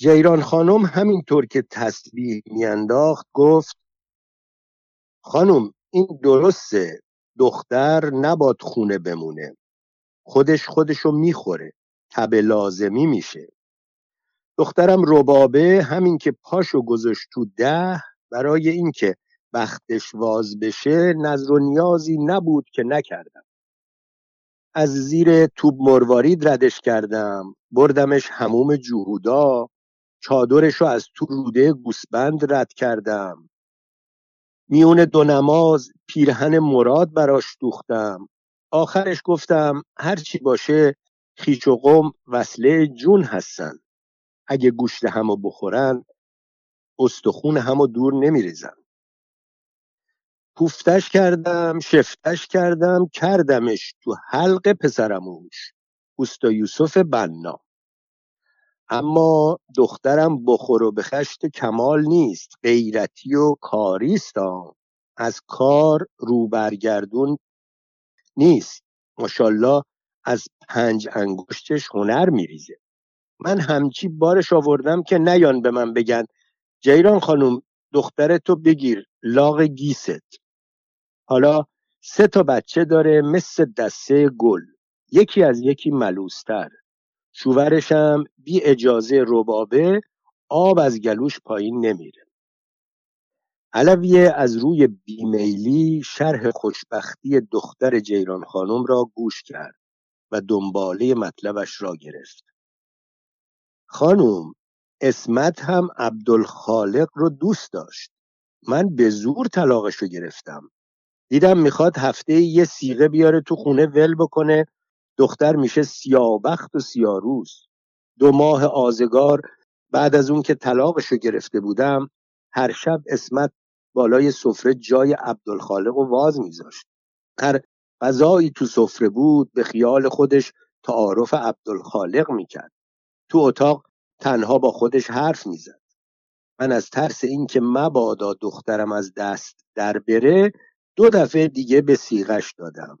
جیران خانم همینطور که تسبیح میانداخت گفت خانم این درسته دختر نباد خونه بمونه. خودش خودشو می‌خوره تب لازمی میشه. دخترم ربابه همین که پاشو گذاشت تو ده برای اینکه بختش واز بشه نظر و نیازی نبود که نکردم. از زیر توب مروارید ردش کردم بردمش هموم جهودا. چادرش از تو روده گوسبند رد کردم. میون دو نماز پیرهن مراد براش دوختم آخرش گفتم هرچی باشه خیچ و قم وصله جون هستن. اگه گوشت همو بخورن استخون همو دور نمیریزن. کوفتش کردم شفتش کردم کردمش تو حلق پسرموش. اوستا یوسف بنا. اما دخترم بخور و بخشت کمال نیست غیرتی و کاریست از کار رو برگردون نیست. ماشالله از پنج انگشتش هنر میریزه. من همچی بارش آوردم که نیان به من بگن جیران خانم دخترتو بگیر لاغ گیست. حالا سه تا بچه داره مثل دسته گل. یکی از یکی ملوستر. شوورشم بی اجازه ربابه آب از گلوش پایین نمیره. علویه از روی بیمیلی شرح خوشبختی دختر جیران خانم را گوش کرد و دنباله مطلبش را گرفت. خانم اسمت هم عبدالخالق رو دوست داشت. من به زور طلاقش رو گرفتم. دیدم می‌خواد هفته یه سیغه بیاره تو خونه ول بکنه دختر میشه سیابخت و سیاروز دو ماه آزگار بعد از اون که طلاقش رو گرفته بودم هر شب اسمت بالای سفره جای عبدالخالق و واز میذاشت. هر غذایی تو سفره بود به خیال خودش تعارف عبدالخالق می‌کرد. تو اتاق تنها با خودش حرف می‌زد. من از ترس اینکه مبادا دخترم از دست در بره دو دفعه دیگه به سیغش دادم.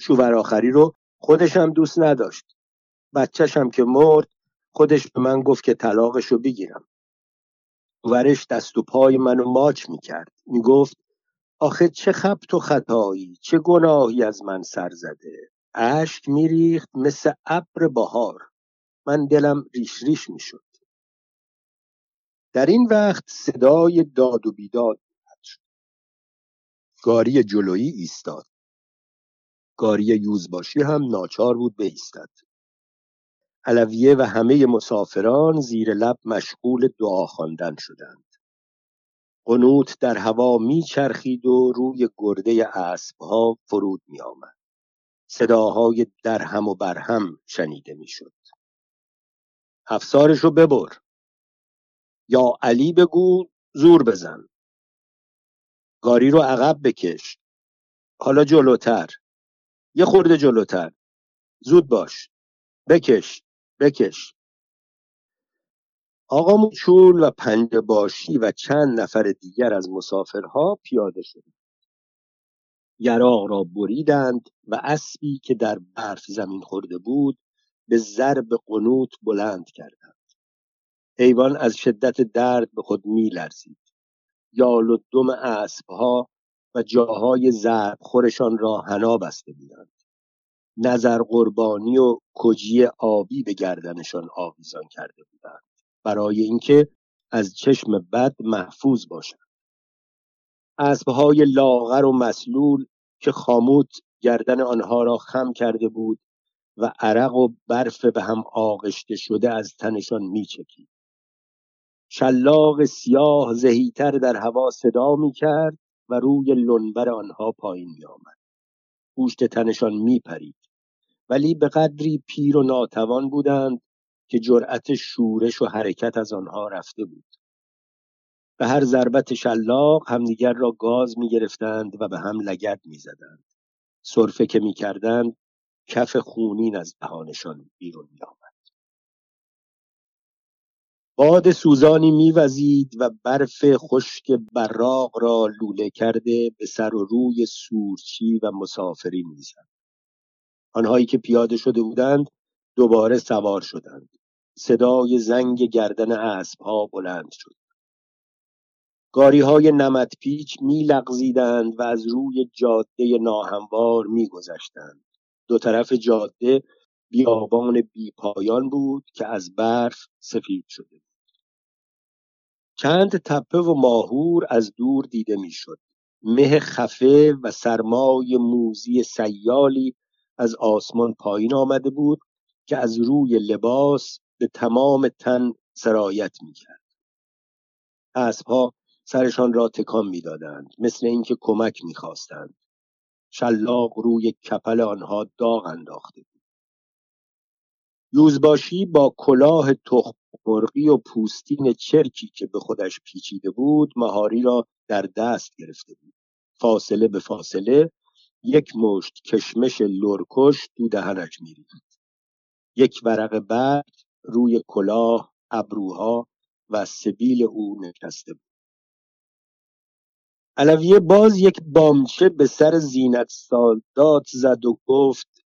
شوور آخری رو خودشم دوست نداشت. بچهشم که مرد خودش به من گفت که طلاقش رو بگیرم. ورش دست و پای منو ماچ می‌کرد. می‌گفت آخه چه خب تو خطایی چه گناهی از من سر زده. اشک میریخت مثل ابر بهار. من دلم ریش ریش می‌شد. در این وقت صدای داد و بیداد شد. گاری جلویی ایستاد. گاری یوزباشی هم ناچار بود بایستد. علویه و همه مسافران زیر لب مشغول دعا خواندن شدند. قنوت در هوا میچرخید و روی گرده اسبها فرود میآمد. صداهای درهم و برهم شنیده می‌شد. افسارشو ببر. یا علی بگو زور بزن. گاری رو عقب بکش. حالا جلوتر. یه خورده جلوتر. زود باش. بکش. بکش. آقا موچول و پنج باشی و چند نفر دیگر از مسافرها پیاده شدند یراق را بریدند و اسبی که در برف زمین خورده بود به ضرب قنوت بلند کردند. حیوان از شدت درد به خود می لرزید یال و دم اسبها و جاهای ضرب خورشان را حنا بسته بودند. نظر قربانی و کجی آبی به گردنشان آویزان کرده بودند. برای اینکه از چشم بد محفوظ باشند. اسبهای لاغر و مسلول که خاموت گردن آنها را خم کرده بود و عرق و برف به هم آغشته شده از تنشان میچکید. شلاق سیاه زهیتر در هوا صدا می‌کرد و روی لنبر آنها پایین میآمد گوشت تنشان میپرید ولی به قدری پیر و ناتوان بودند که جرأت شورش و حرکت از آنها رفته بود به هر ضربت شلاق همدیگر را گاز می گرفتند و به هم لگد می زدند. صرفه که می کردند کف خونین از دهانشان بیرون می آمد. باد سوزانی میوزید و برف خشک براق را لوله کرده به سر و روی سورچی و مسافرین می‌زد آنهایی که پیاده شده بودند دوباره سوار شدند صدای زنگ گردن اسبها بلند شد گاری های نمت پیچ می و از روی جاده ناهموار می گذشتند. دو طرف جاده بیابان بی پایان بود که از برف سفید شده بود. چند تپه و ماهور از دور دیده می‌شد. مه خفه و سرمای موزی سیالی از آسمان پایین آمده بود که از روی لباس به تمام تن سرایت می‌کرد. اسبها سرشان را تکان می‌دادند مثل اینکه کمک می‌خواستند شلاق روی کپل آنها داغ انداخته یوزباشی با کلاه تخم مرغی و پوستین چرکی که به خودش پیچیده بود مهاری را در دست گرفته بود. فاصله به فاصله یک مشت کشمش لرکش دو دهنش میریخت. یک ورق بعد روی کلاه ابروها و سبیل او نشسته بود. علویه باز یک بامچه به سر زینت سادات زد و گفت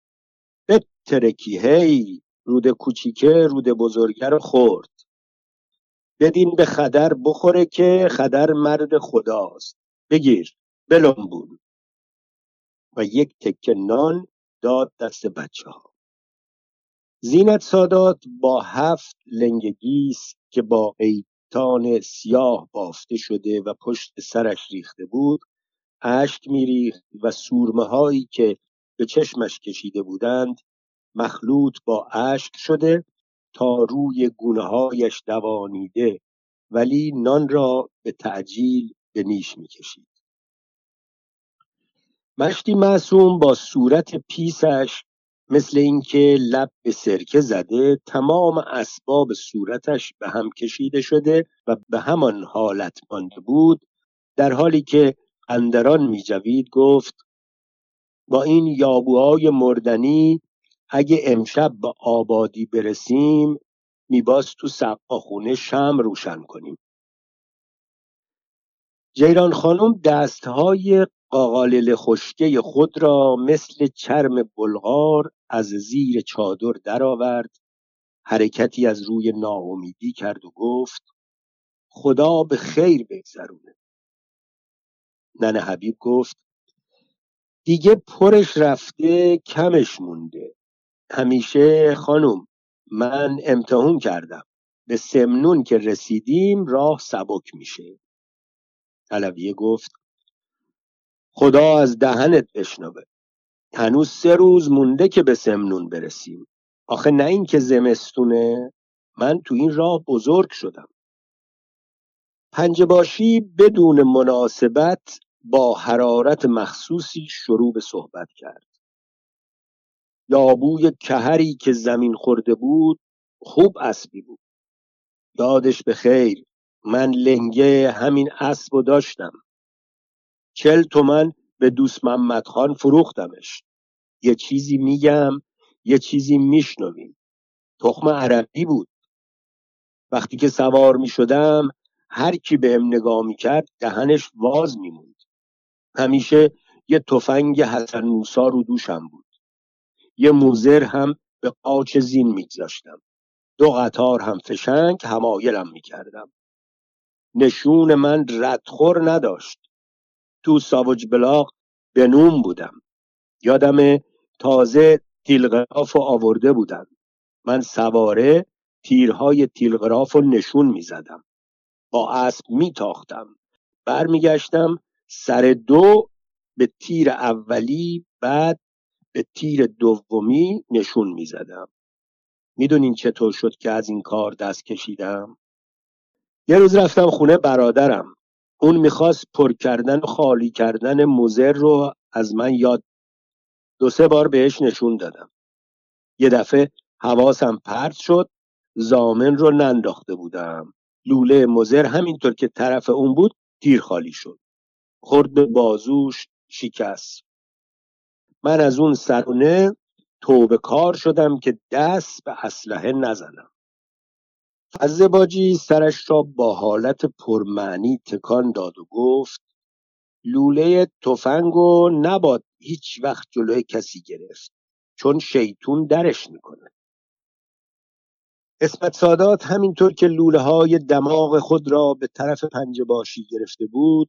بترکی هی! رود کوچیکه رود بزرگه رو خورد. بدین به خدر بخوره که خدر مرد خداست. بگیر بلنبون. و یک تکه نان داد دست بچه ها زینت سادات با هفت لنگگیس که با تان سیاه بافته شده و پشت سرش ریخته بود اشک میریخت و سورمه هایی که به چشمش کشیده بودند مخلوط با اشک شده تا روی گونه هایش دوانیده ولی نان را به تعجیل به نیش می‌کشید. مشتی معصوم با صورت پیسش مثل اینکه لب به سرکه زده تمام اسباب صورتش به هم کشیده شده و به همان حالت مانده بود در حالی که اندران میجوید گفت با این یابوهای مردنی اگه امشب به آبادی برسیم میباز تو سقاخونه شم روشن کنیم. جیران خانم دستهای قاقالل خشکه خود را مثل چرم بلغار از زیر چادر درآورد حرکتی از روی ناامیدی کرد و گفت خدا به خیر بگذرونه. ننه حبیب گفت دیگه پرش رفته کمش مونده. همیشه خانم من امتحون کردم. به سمنون که رسیدیم راه سبک میشه. علویه گفت خدا از دهنت بشنوه. هنوز سه روز مونده که به سمنون برسیم. آخه نه این که زمستونه من تو این راه بزرگ شدم. پنجباشی بدون مناسبت با حرارت مخصوصی شروع به صحبت کرد. یابوی کهری که زمین خورده بود خوب اسبی بود. یادش به خیر من لنگه همین اسب و داشتم. چل تومن به دوست محمد خان فروختمش. یه چیزی میگم یه چیزی میشنویم. تخم عربی بود. وقتی که سوار می‌شدم هر کی بهم نگاه می‌کرد دهنش واز میموند. همیشه یه تفنگ حسن موسا رو دوشم بود. یه موزر هم به قاچ زین میگذاشتم. دو قطار هم فشنگ همایلم می‌کردم. نشون من ردخور نداشت. تو ساوج بلاغ به نوم بودم. یادم تازه تیلغراف آورده بودن من سواره تیرهای تیلغراف نشون می‌زدم. با اسب میتاختم. برمیگشتم سر دو به تیر اولی بعد به تیر دومی نشون می‌زدم. می‌دونین چطور شد که از این کار دست کشیدم؟ یه روز رفتم خونه برادرم. اون می‌خواست پر کردن و خالی کردن موزر رو از من یاد دو سه بار بهش نشون دادم. یه دفعه حواسم پرت شد زامن رو ننداخته بودم. لوله مزر همینطور که طرف اون بود تیر خالی شد. خورد بازوش شکست. من از اون سرونه توبه کار شدم که دست به اسلحه نزنم. فزباجی سرش را با حالت پرمعنی تکان داد و گفت لوله تفنگ و نباد هیچ وقت جلوی کسی گرفت چون شیطون درش می‌کنه اسمت سادات همینطور که لوله های دماغ خود را به طرف پنج باشی گرفته بود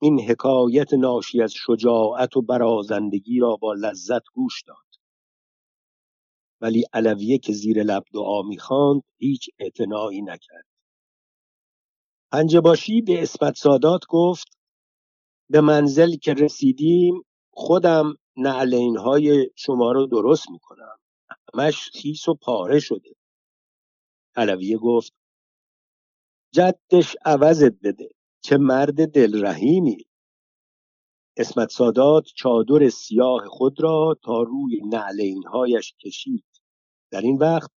این حکایت ناشی از شجاعت و برازندگی را با لذت گوش داد. ولی علویه که زیر لب دعا می‌خواند هیچ اعتنایی نکرد. پنجباشی به اسمت سادات گفت به منزل که رسیدیم خودم نعلین های شما رو درست می‌کنم. همش خیس و پاره شده. علویه گفت جدش عوضت بده. چه مرد دلرحیمی. اسمت سادات چادر سیاه خود را تا روی نعلینهایش کشید. در این وقت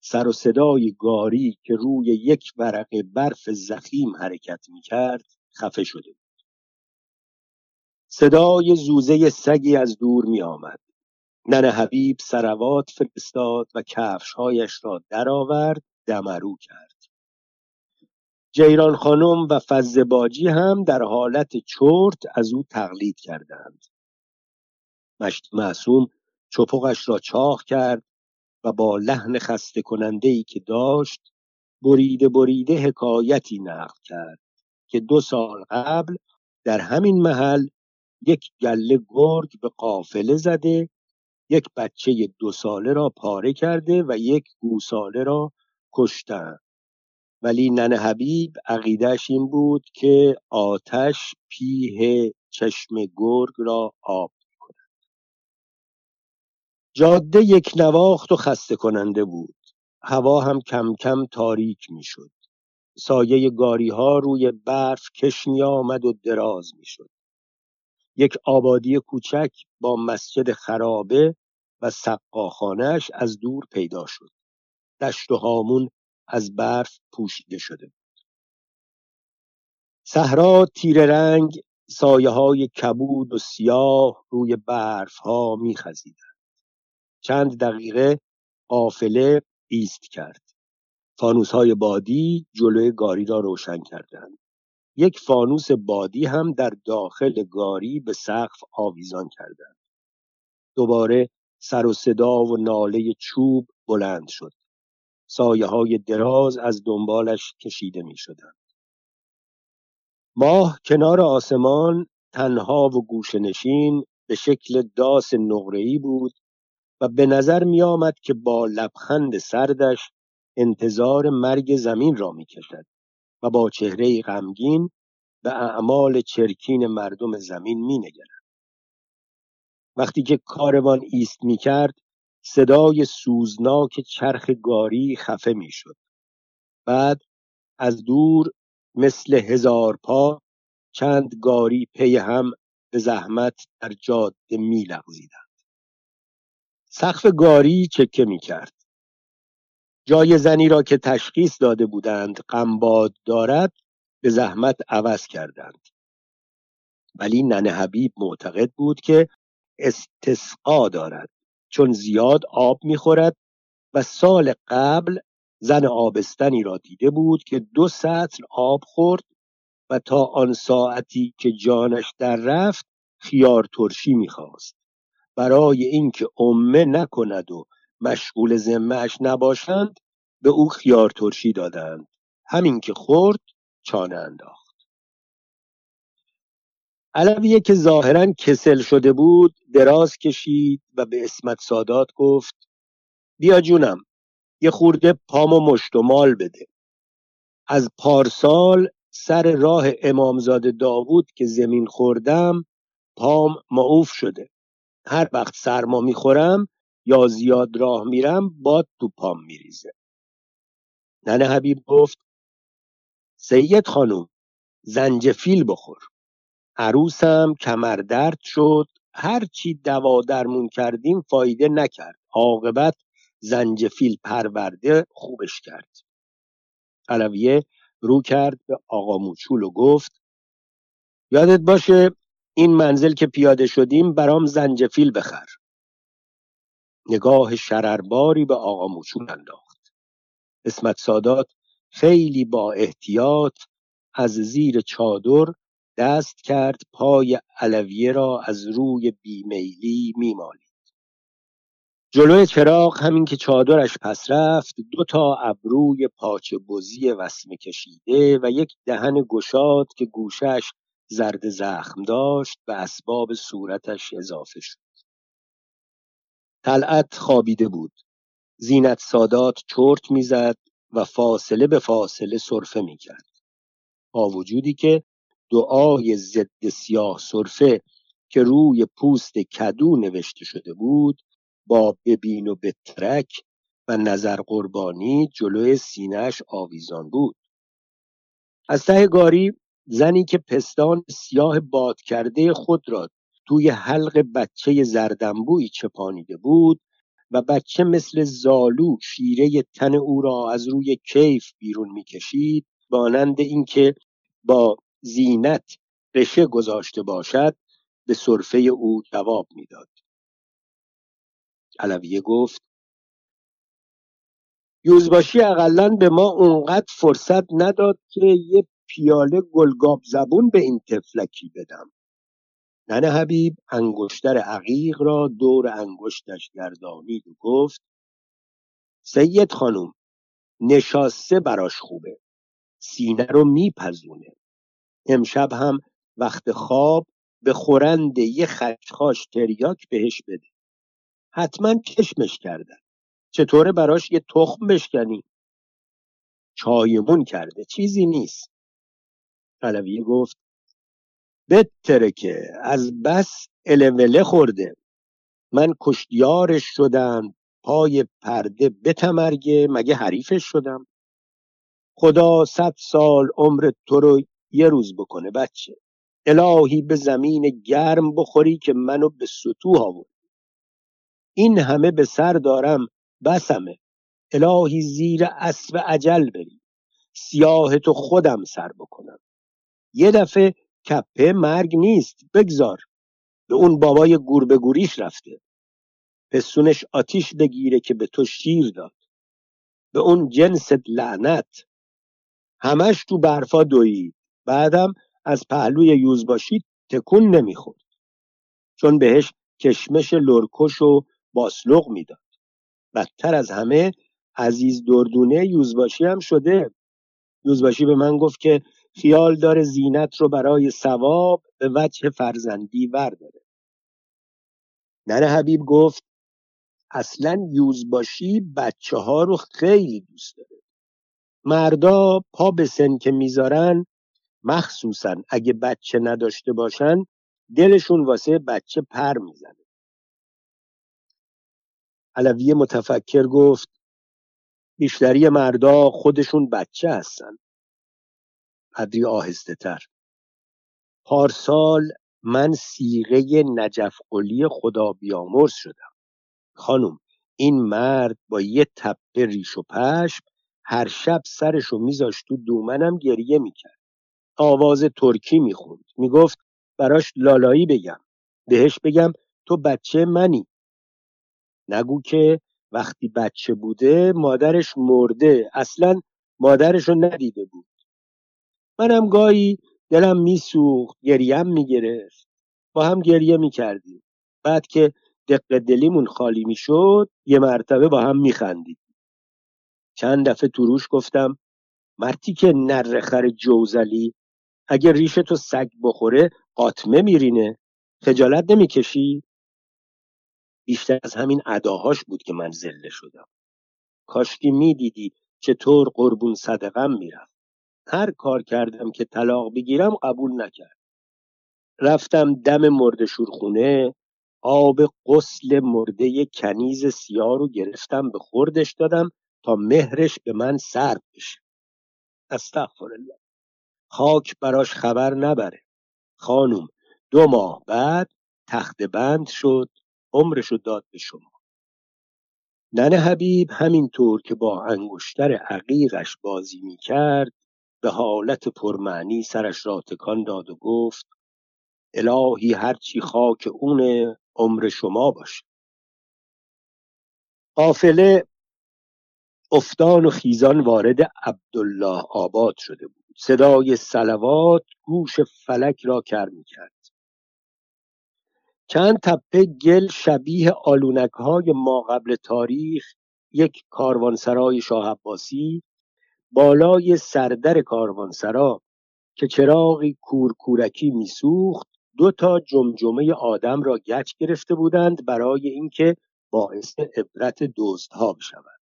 سر و صدای گاری که روی یک ورق برف زخیم حرکت می کرد خفه شده بود. صدای زوزه سگی از دور می آمد نن حبیب سروات فرستاد و کفشهایش را درآورد دمرو کرد. جیران خانم و فز باجی هم در حالت چرت از او تقلید کردند. مشت معصوم چپقش را چاخ کرد و با لحن خسته کننده ای که داشت بریده بریده حکایتی نقل کرد که دو سال قبل در همین محل یک گله گرگ به قافله زده یک بچه دو ساله را پاره کرده و یک گوساله را کشتند. ولی ننه حبیب عقیدش این بود که آتش پیه چشم گرگ را آب کند جاده یک نواخت و خسته کننده بود هوا هم کم کم تاریک می‌شد سایه گاری ها روی برف کش می آمد و دراز می شد. یک آبادی کوچک با مسجد خرابه و سقاخانهش از دور پیدا شد. دشت و هامون از برف پوشیده شده بود. صحرا تیره رنگ سایه های کبود و سیاه روی برف ها می خزیدند. چند دقیقه قافله ایست کرد. فانوس های بادی جلوی گاری را روشن کردند. یک فانوس بادی هم در داخل گاری به سقف آویزان کردند. دوباره سر و صدا و ناله چوب بلند شد. سایه های دراز از دنبالش کشیده می شدند. ماه کنار آسمان تنها و گوشنشین به شکل داس نقره‌ای بود و به نظر می آمد که با لبخند سردش انتظار مرگ زمین را می کشد و با چهره غمگین به اعمال چرکین مردم زمین می نگرد. وقتی که کاروان ایست می کرد صدای سوزناک چرخ گاری خفه می‌شد. بعد از دور مثل هزار پا چند گاری پی هم به زحمت در جاده میلغزیدند. سقف گاری چکه می‌کرد. جای زنی را که تشخیص داده بودند قنباد دارد به زحمت عوض کردند. ولی ننه حبیب معتقد بود که استسقا دارد. چون زیاد آب می‌خورد و سال قبل زن آبستنی را دیده بود که دو سطل آب خورد و تا آن ساعتی که جانش در رفت خیار ترشی می‌خواست. برای اینکه امه نکند و مشغول ذمهاش نباشند به او خیار ترشی دادند. همین که خورد چانه انداخت. علویه که ظاهرا کسل شده بود دراز کشید و به اسمت سادات گفت بیا جونم یه خورده پام و مشت و مال بده. از پارسال سر راه امامزاده داوود که زمین خوردم پام معوف شده. هر وقت سرما می‌خورم یا زیاد راه میرم باد تو پام میریزه. ننه حبیب گفت سید خانوم زنجفیل بخور. عروسم کمردرد شد. هرچی دوا درمون کردیم فایده نکرد. عاقبت زنجفیل پرورده خوبش کرد. علویه رو کرد به آقا موچول و گفت یادت باشه این منزل که پیاده شدیم برام زنجفیل بخر. نگاه شررباری به آقا موچول انداخت. اسمت سادات خیلی با احتیاط از زیر چادر دست کرد پای علویه را از روی بیمیلی میمالید. جلوی چراغ همین که چادرش پس رفت دو تا ابروی پاچه بزی وسمه کشیده و یک دهن گشاد که گوشش زرد زخم داشت به اسباب صورتش اضافه شد. طلعت خوابیده بود. زینت سادات چرت می‌زد و فاصله به فاصله صرفه می‌کرد. با وجودی که دعای ضد سیاه صرفه که روی پوست کدو نوشته شده بود با ببین و بترک و نظر قربانی جلوی سینهش آویزان بود. از ته گاری زنی که پستان سیاه باد کرده خود را توی حلق بچه زردنبویی چپانیده بود و بچه مثل زالو شیره تن او را از روی کیف بیرون می‌کشید مانند اینکه با زینت رشه گذاشته باشد به صرفه او جواب می‌داد. علویه گفت یوزباشی اقلا به ما اونقدر فرصت نداد که یه پیاله گلگاب زبون به این تفلکی بدم. ننه حبیب انگشتر عقیق را دور انگشتش گردانید و گفت سید خانوم نشاسته براش خوبه. سینه رو میپزونه. امشب هم وقت خواب به خورند یه خشخاش تریاک بهش بده. حتما چشمش کردن. چطوره براش یه تخم بشکنی؟ چایمون کرده چیزی نیست. علویه گفت بتره که از بس الوله خورده. من کشتیارش شدم پای پرده بتمرگه مگه حریفش شدم؟ خدا صد سال عمر تو رو یه روز بکنه بچه. الهی به زمین گرم بخوری که منو به سطوح آورد این همه به سر دارم بسمه. الهی زیر اسب عجل بری. سیاه تو خودم سر بکنم. یه دفعه کپه مرگ نیست بگذار. به اون بابای گور گوریش رفته. پسونش آتیش بگیره که به تو شیر داد. به اون جنست لعنت. همش تو برفا دوید بعدم از پهلوی یوزباشی تکون نمی‌خورد. چون بهش کشمش لرکش و باسلوق می‌داد. بدتر از همه عزیز دردونه یوزباشی هم شده. یوزباشی به من گفت که خیال داره زینت رو برای ثواب به وجه فرزندی ورداره. ننه حبیب گفت اصلا یوزباشی بچه ها رو خیلی دوست داره. مردا پا به سن که می‌ذارن مخصوصا اگه بچه نداشته باشن دلشون واسه بچه پر می‌زنه. علوی متفکر گفت بیشتری مردا خودشون بچه هستن. قدری آهسته تر. پارسال من سیغه نجف قلی خدا بیامرز شدم. خانم این مرد با یه تپه ریش و پشم هر شب سرشو میذاشت تو دومنم گریه می‌کرد. آواز ترکی می‌خوند. می‌گفت براش لالایی بگم. بهش بگم تو بچه منی. نگو که وقتی بچه بوده مادرش مرده. اصلا مادرش رو ندیده بود. منم گاهی دلم میسوخت گریم می‌گرفت. با هم گریه می‌کردیم. بعد که دق دلیمون خالی می‌شد یه مرتبه با هم میخندید چند دفعه تو روش گفتم مرتی که نر خر جوزلی اگه ریش تو سگ بخوره قاطمه میرینه. خجالت نمی‌کشی؟ بیشتر از همین اداهاش بود که من زله شدم. کاشکی می‌دیدی چطور قربون صدقم می‌رفت. هر کار کردم که طلاق بگیرم قبول نکرد. رفتم دم مرد شورخونه آب غسل مرده کنیز سیاه رو گرفتم به خوردش دادم تا مهرش به من سرد بشه. استغفرالله خاک براش خبر نبره. خانوم دو ماه بعد تخت بند شد عمرشو داد به شما. ننه حبیب همینطور که با انگشتر عقیقش بازی می‌کرد به حالت پرمعنی سرش را تکان داد و گفت الهی هرچی خاک اونه عمر شما باشه. قافله افتان و خیزان وارد عبدالله آباد شده بود. صدای سلوات گوش فلک را کر می‌کرد. چند تپه گل شبیه آلونک های ما قبل تاریخ یک کاروانسرای شاه عباسی بالای سردر کاروانسرا که چراغی کورکورکی میسوخت دو تا جمجمه آدم را گچ گرفته بودند برای اینکه باعث عبرت دزدها بشوند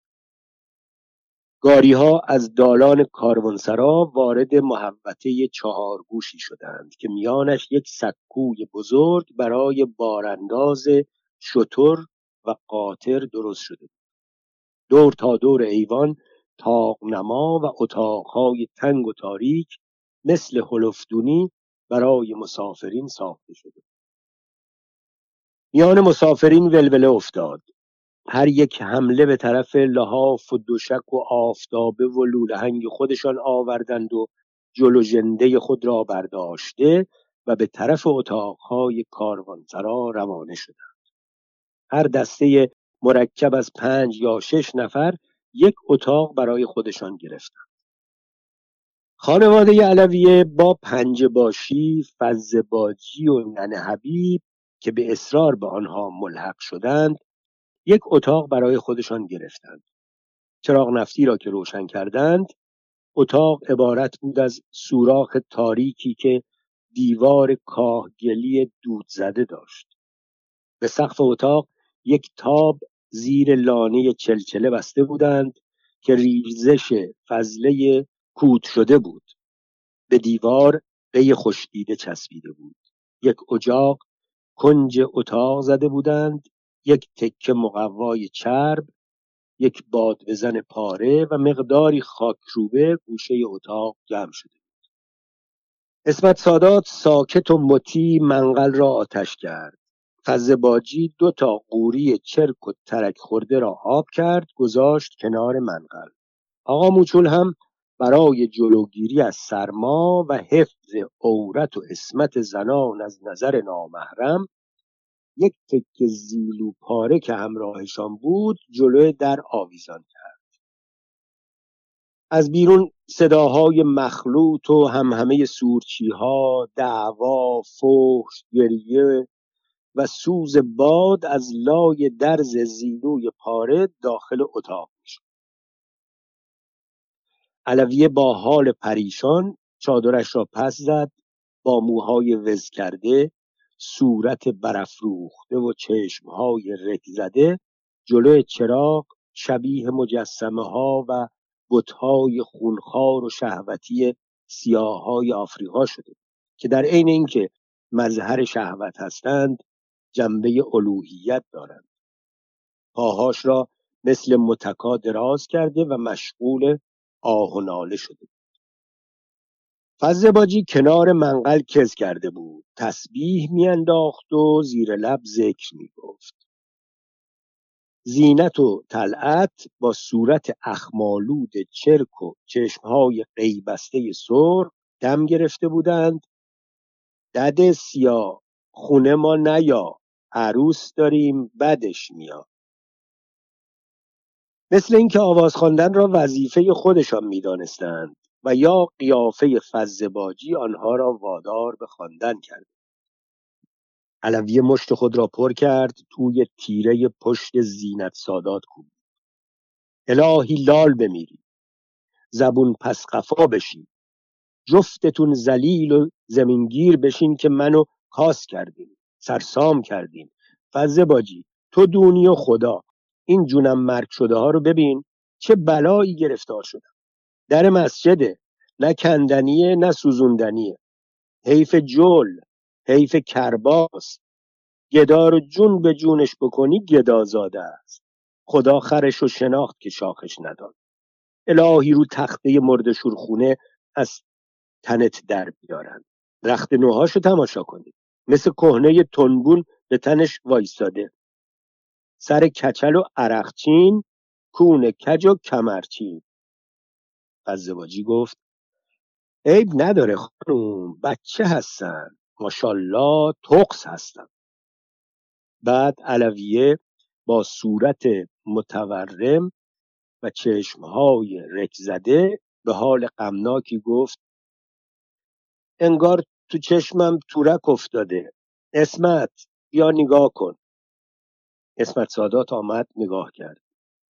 گاری ها از دالان کاروانسرا وارد محوطه چهارگوشی شدند که میانش یک سکوی بزرگ برای بارانداز شتر و قاطر درست شده بود. دور تا دور ایوان تاقنما و اتاقهای تنگ و تاریک مثل هلفدونی برای مسافرین ساخته شده میان مسافرین ولوله افتاد. هر یک حمله به طرف لحاف و دوشک و آفتابه و لولهنگ خودشان آوردند و جلو جنده خود را برداشته و به طرف اتاقهای کاروانسرا روانه شدند. هر دسته مرکب از پنج یا شش نفر یک اتاق برای خودشان گرفتند. خانواده علویه با پنج باشی فز باجی و ننه حبیب که به اصرار به آنها ملحق شدند یک اتاق برای خودشان گرفتند. چراغ نفتی را که روشن کردند اتاق عبارت بود از سوراخ تاریکی که دیوار کاهگلی دود زده داشت. به سقف اتاق یک تاب زیر لانه چلچله بسته بودند که ریزش فضله کود شده بود. به دیوار قی خوشدیده چسبیده بود. یک اجاق کنج اتاق زده بودند یک تکه مقوای چرب یک باد بزن پاره و مقداری خاکروبه گوشه اتاق جمع شده بود. اسمت سادات ساکت و مطی منقل را آتش کرد. فزباجی دو تا قوری چرک و ترک خورده را آب کرد گذاشت کنار منقل. آقا موچول هم برای جلوگیری از سرما و حفظ عورت و اسمت زنان از نظر نامحرم یک تکه زیلو پاره که همراهشان بود جلوی در آویزان کرد. از بیرون صداهای مخلوط و همهمه سورچیها دعوا فحش گریه و سوز باد از لای درز زیلوی پاره داخل اتاق می‌شد. علویه با حال پریشان چادرش را پس زد با موهای وز کرده صورت برافروخته و چشمهای رک زده جلوی چراغ شبیه مجسمه ها و بتهای خونخوار و شهوتی سیاهای آفریقا شده که در عین اینکه مظهر شهوت هستند جنبه الوهیت دارند. پاهاش را مثل متکا دراز کرده و مشغول آه و ناله شده. فضل کنار منقل کز کرده بود. تسبیح میانداخت و زیر لب ذکر می‌گفت. زینت و طلعت با صورت اخمالود چرک و چشمهای قیبسته سر دم گرفته بودند. دد سیاه خونه ما نیا عروس داریم بدش میاد مثل اینکه آواز خواندن را وظیفه خودشان می‌دانستند. و یا قیافه فزباجی آنها را وادار به خواندن کرد. علویه مشت خود را پر کرد توی تیره پشت زینت سادات کوبید الهی لال بمیری زبون پس قفا بشین جفتتون زلیل و زمینگیر بشین که منو کاس کردین سرسام کردین. فزه باجی تو دونی و خدا این جونم مرگ شده ها رو ببین چه بلایی گرفتار شدم. در مسجده نه کندنیه نه سوزوندنیه حیف جل حیف کرباس. گدار جون به جونش بکنی گدازاده است. خدا خرش و شناخت که شاخش نداد. الهی رو تخته مرد شورخونه از تنت در بیارن. رخت نوهاشو تماشا کنید مثل کهنه تنبون به تنش وایستاده. سر کچل و عرقچین کون کج و کمرچین. فزواجی گفت عیب نداره خانوم بچه هستن. ماشالله تقص هستن بعد علویه با صورت متورم و چشمهای رک زده به حال غمناکی گفت انگار تو چشمم تورک افتاده. اسمت بیا نگاه کن. اسمت سادات آمد نگاه کرد.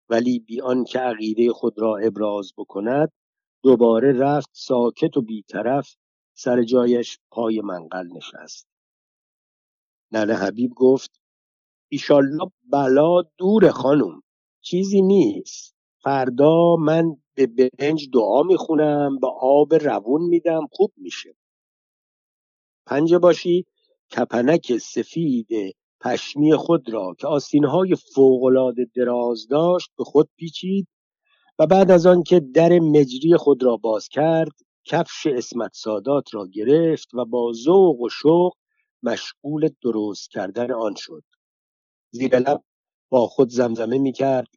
ولی بی آنکه عقیده خود را ابراز بکند دوباره رفت ساکت و بیطرف سر جایش پای منقل نشست. ننه حبیب گفت ایشالله بلا دور خانم چیزی نیست. فردا من به برنج دعا می‌خونم با آب روون میدم خوب میشه. پنجه باشی کپنک سفید پشمی خود را که آستینهای فوقالعاده دراز داشت به خود پیچید و بعد از آن که در مجری خود را باز کرد کفش اسمت سادات را گرفت و با ذوق و شوق مشغول درست کردن آن شد. زیر لب با خود زمزمه می کرد.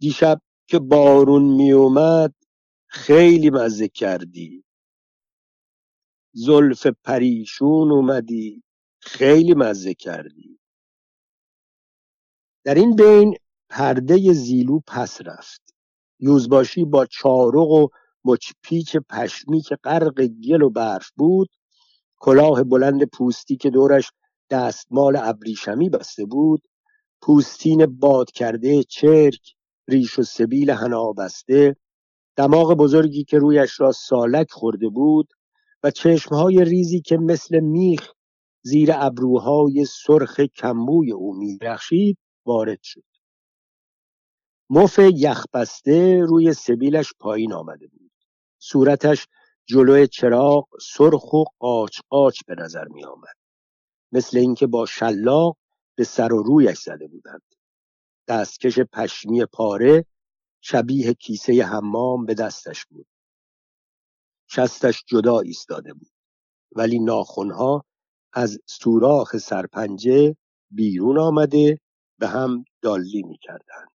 دیشب که بارون می اومد خیلی مزه کردی. زلف پریشون اومدی خیلی مزه کردی. در این بین پرده زیلو پس رفت. یوزباشی با چارق و مچپیچ پشمی که غرق گل و برف بود کلاه بلند پوستی که دورش دستمال ابریشمی بسته بود پوستین باد کرده چرک ریش و سبیل حنا بسته دماغ بزرگی که رویش را سالک خورده بود و چشمهای ریزی که مثل میخ زیر ابروهای سرخ کمبوی او میدرخشید وارد شد. مف یخبسته روی سبیلش پایین آمده بود. صورتش جلوی چراغ سرخ و قاچ قاچ به نظر می آمد مثل اینکه با شلاق به سر و رویش زده بودند. دستکش پشمی پاره شبیه کیسه حمام به دستش بود. شستش جدا ایستاده بود. ولی ناخونها از سوراخ سرپنجه بیرون آمده به هم دالی می کردند.